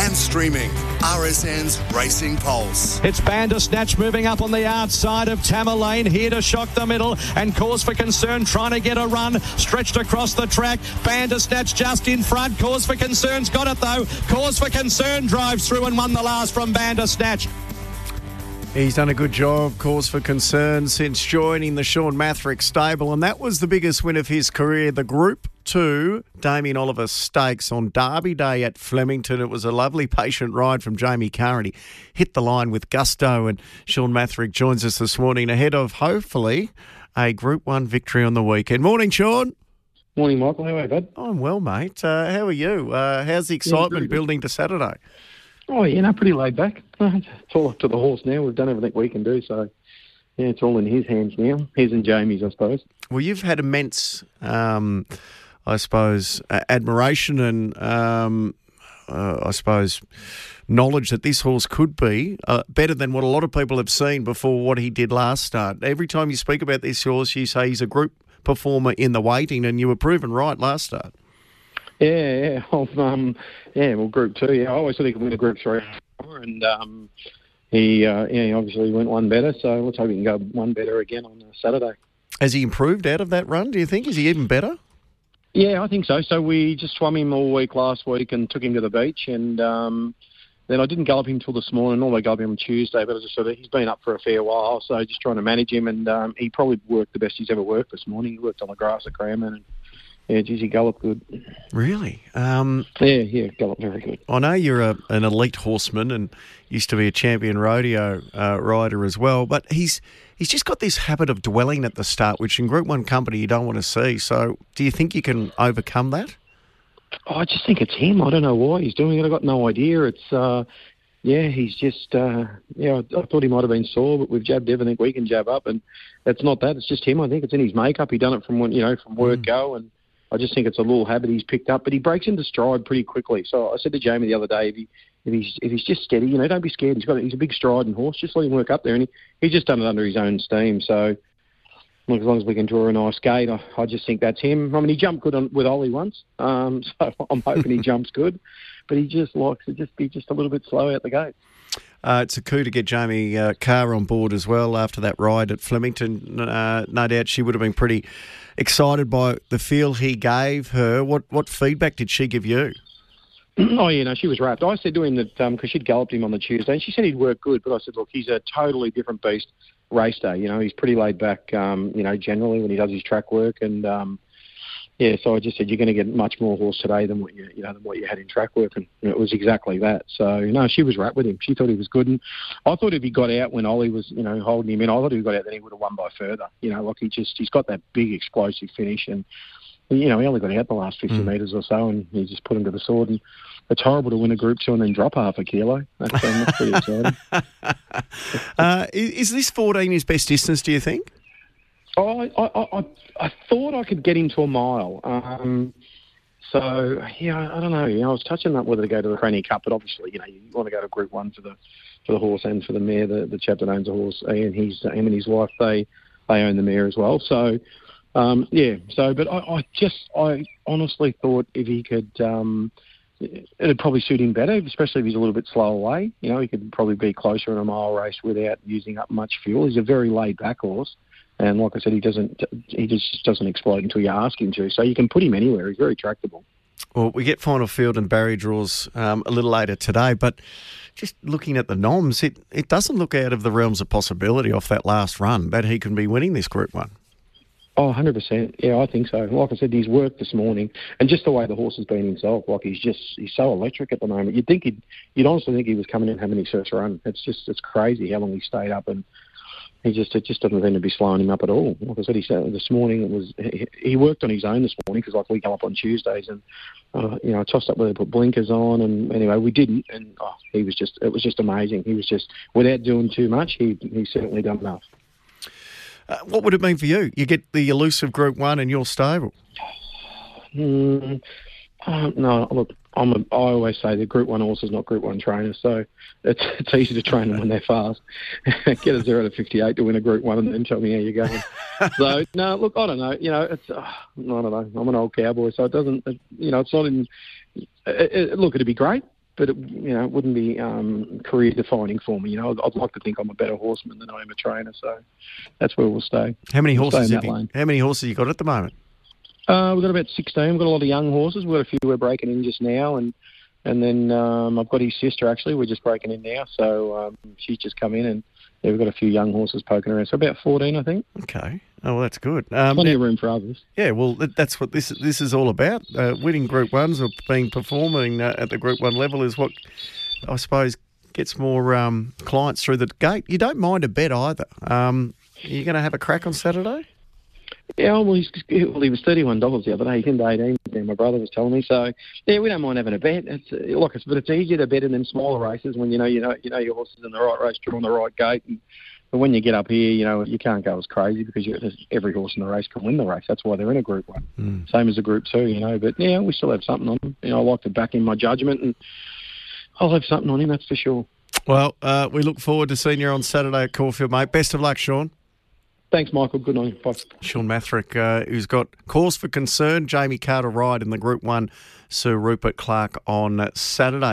and streaming. RSN's Racing Pulse. It's Bandersnatch moving up on the outside of Tamerlane, here to shock the middle, and cause for concern, trying to get a run, stretched across the track. Bandersnatch just in front, cause for concern's got it though. Cause for concern drives through and won the last from Bandersnatch. He's done a good job, cause for concern, since joining the Shawn Mathrick stable, and that was the biggest win of his career. The Group 2 Damien Oliver Stakes on Derby Day at Flemington. It was a lovely, patient ride from Jamie Curran. He hit the line with gusto, and Shawn Mathrick joins us this morning ahead of, hopefully, a Group 1 victory on the weekend. Morning, Shawn. Morning, Michael. How are you, bud? I'm well, mate. Uh, how are you? Uh, how's the excitement good. building to Saturday? Oh, yeah, no, pretty laid back. It's all up to the horse now. We've done everything we can do, so yeah, it's all in his hands now. His and Jamie's, I suppose. Well, you've had immense, um, I suppose, uh, admiration and, um, uh, I suppose, knowledge that this horse could be uh, better than what a lot of people have seen before what he did last start. Every time you speak about this horse, you say he's a group performer in the waiting, and you were proven right last start. Yeah, yeah, of, um, yeah. Well, Group Two. Yeah, I always thought he could win a Group Three, and um, he, uh, yeah, he obviously went one better. So let's hope he can go one better again on uh, Saturday. Has he improved out of that run? Do you think? Is he even better? Yeah, I think so. So we just swum him all week last week and took him to the beach, and um, then I didn't gallop him till this morning. Normally I gallop him on Tuesday, but I just sort of he's been up for a fair while, so just trying to manage him, and um, he probably worked the best he's ever worked this morning. He worked on the grass at Cranbourne, and yeah, geez, he galloped good. Really? Um, Yeah, yeah, galloped very good. I know you're a, an elite horseman and used to be a champion rodeo uh, rider as well, but he's he's just got this habit of dwelling at the start, which in Group One company you don't want to see. So, do you think you can overcome that? Oh, I just think it's him. I don't know why he's doing it. I've got no idea. It's, uh, yeah, he's just, uh, yeah, I, I thought he might have been sore, but we've jabbed everything we can jab up, and it's not that. It's just him. I think it's in his makeup. He done it from when, you know, from word go, and I just think it's a little habit he's picked up. But he breaks into stride pretty quickly. So I said to Jamie the other day, if he if he's if he's just steady, you know, don't be scared. He's got he's a big striding horse. Just let him work up there, and he he's just done it under his own steam. So. Look, as long as we can draw a nice gate, I, I just think that's him. I mean, he jumped good on, with Ollie once, um, so I'm hoping he jumps good. But he just likes to just be just a little bit slow out the gate. Uh, it's a coup to get Jamie uh, Kah on board as well after that ride at Flemington. Uh, no doubt she would have been pretty excited by the feel he gave her. What what feedback did she give you? oh, yeah, no, she was wrapped. I said to him that because she'd galloped him on the Tuesday, and she said he'd work good. But I said, look, he's a totally different beast race day. You know, he's pretty laid back. Um, you know, generally when he does his track work, and um, yeah, so I just said you're going to get much more horse today than what you you know than what you had in track work, and it was exactly that. So no, she was wrapped with him. She thought he was good, and I thought if he got out when Ollie was you know holding him in, I thought if he got out then he would have won by further. You know, like he just he's got that big explosive finish, and you know he only got out the last 50 metres or so, and he just put him to the sword. And it's horrible to win a Group Two and then drop half a kilo. That's, um, that's pretty exciting. Uh, is, is this 14 his best distance, do you think? Oh, I, I, I, I thought I could get him to a mile. Um, so yeah, I don't know. You know, I was touching up whether to go to the Cranny Cup, but obviously, you know, you want to go to Group One for the for the horse and for the mare. The, the chap that owns the horse and he's him and his wife they they own the mare as well. So um, yeah. So, but I, I just I honestly thought if he could. Um, It'd probably suit him better, especially if he's a little bit slow away. You know, he could probably be closer in a mile race without using up much fuel. He's a very laid back horse. And like I said, he doesn't he just doesn't explode until you ask him to. So you can put him anywhere. He's very tractable. Well, we get final field and barrier draws um, a little later today, but just looking at the noms, it, it doesn't look out of the realms of possibility off that last run that he can be winning this Group 1. Oh, 100%. Yeah, I think so. Like I said, he's worked this morning, and just the way the horse has been himself, like he's just he's so electric at the moment. You'd think he'd you'd honestly think he was coming in having his first run. It's just it's crazy how long he stayed up, and he just it just doesn't seem to be slowing him up at all. Like I said, he said this morning it was he, he worked on his own this morning because like we come up on Tuesdays, and uh, you know I tossed up whether to put blinkers on, and anyway we didn't, and oh, he was just it was just amazing. He was just without doing too much, he he certainly done enough. Uh, what would it mean for you? You get the elusive Group 1 in your stable. Mm, uh, no, look, I'm a, I always say the Group One horse is not Group One trainers, so it's it's easy to train them when they're fast. Get a zero to fifty-eight to win a Group One, and then tell me how you're going. so no, look, I don't know. You know, it's uh, I don't know. I'm an old cowboy, so it doesn't. It, you know, it's not in. It, it, look, it'd be great, but it, you know, it wouldn't be um, career defining for me. You know, I'd, I'd, like to think I'm a better horseman than I am a trainer, so that's where we'll stay. How many we'll horses? Have you, how many horses you got at the moment? Uh, we've got about 16. We've got a lot of young horses. We've got a few we're breaking in just now, and and then um, I've got his sister actually. We're just breaking in now, so um, she's just come in, and yeah, we've got a few young horses poking around. So about 14, I think. Okay. Oh, well, that's good. Um, Plenty of room for others. Yeah, well, that's what this this is all about. Uh, winning Group Ones or being performing uh, at the Group One level is what I suppose gets more um, clients through the gate. You don't mind a bet either. Um, are you going to have a crack on Saturday? Yeah, well, he's, well, he was thirty-one dollars the other day. He's into eighteen. My brother was telling me. So yeah, we don't mind having a bet. It's look, it's, but it's easier to bet in them smaller races when you know you know you know your horse is in the right race, drawing the right gate. And, but when you get up here, you know you can't go as crazy because every horse in the race can win the race. That's why they're in a Group One, mm. same as a Group Two. You know, but yeah, we still have something on him. You know, I like to back in my judgment, and I'll have something on him. That's for sure. Well, uh, we look forward to seeing you on Saturday at Caulfield, mate. Best of luck, Shawn. Thanks, Michael. Good night. Bye. Shawn Mathrick, uh, who's got cause for concern. Jamie Carter ride in the Group 1 Sir Rupert Clarke on Saturday.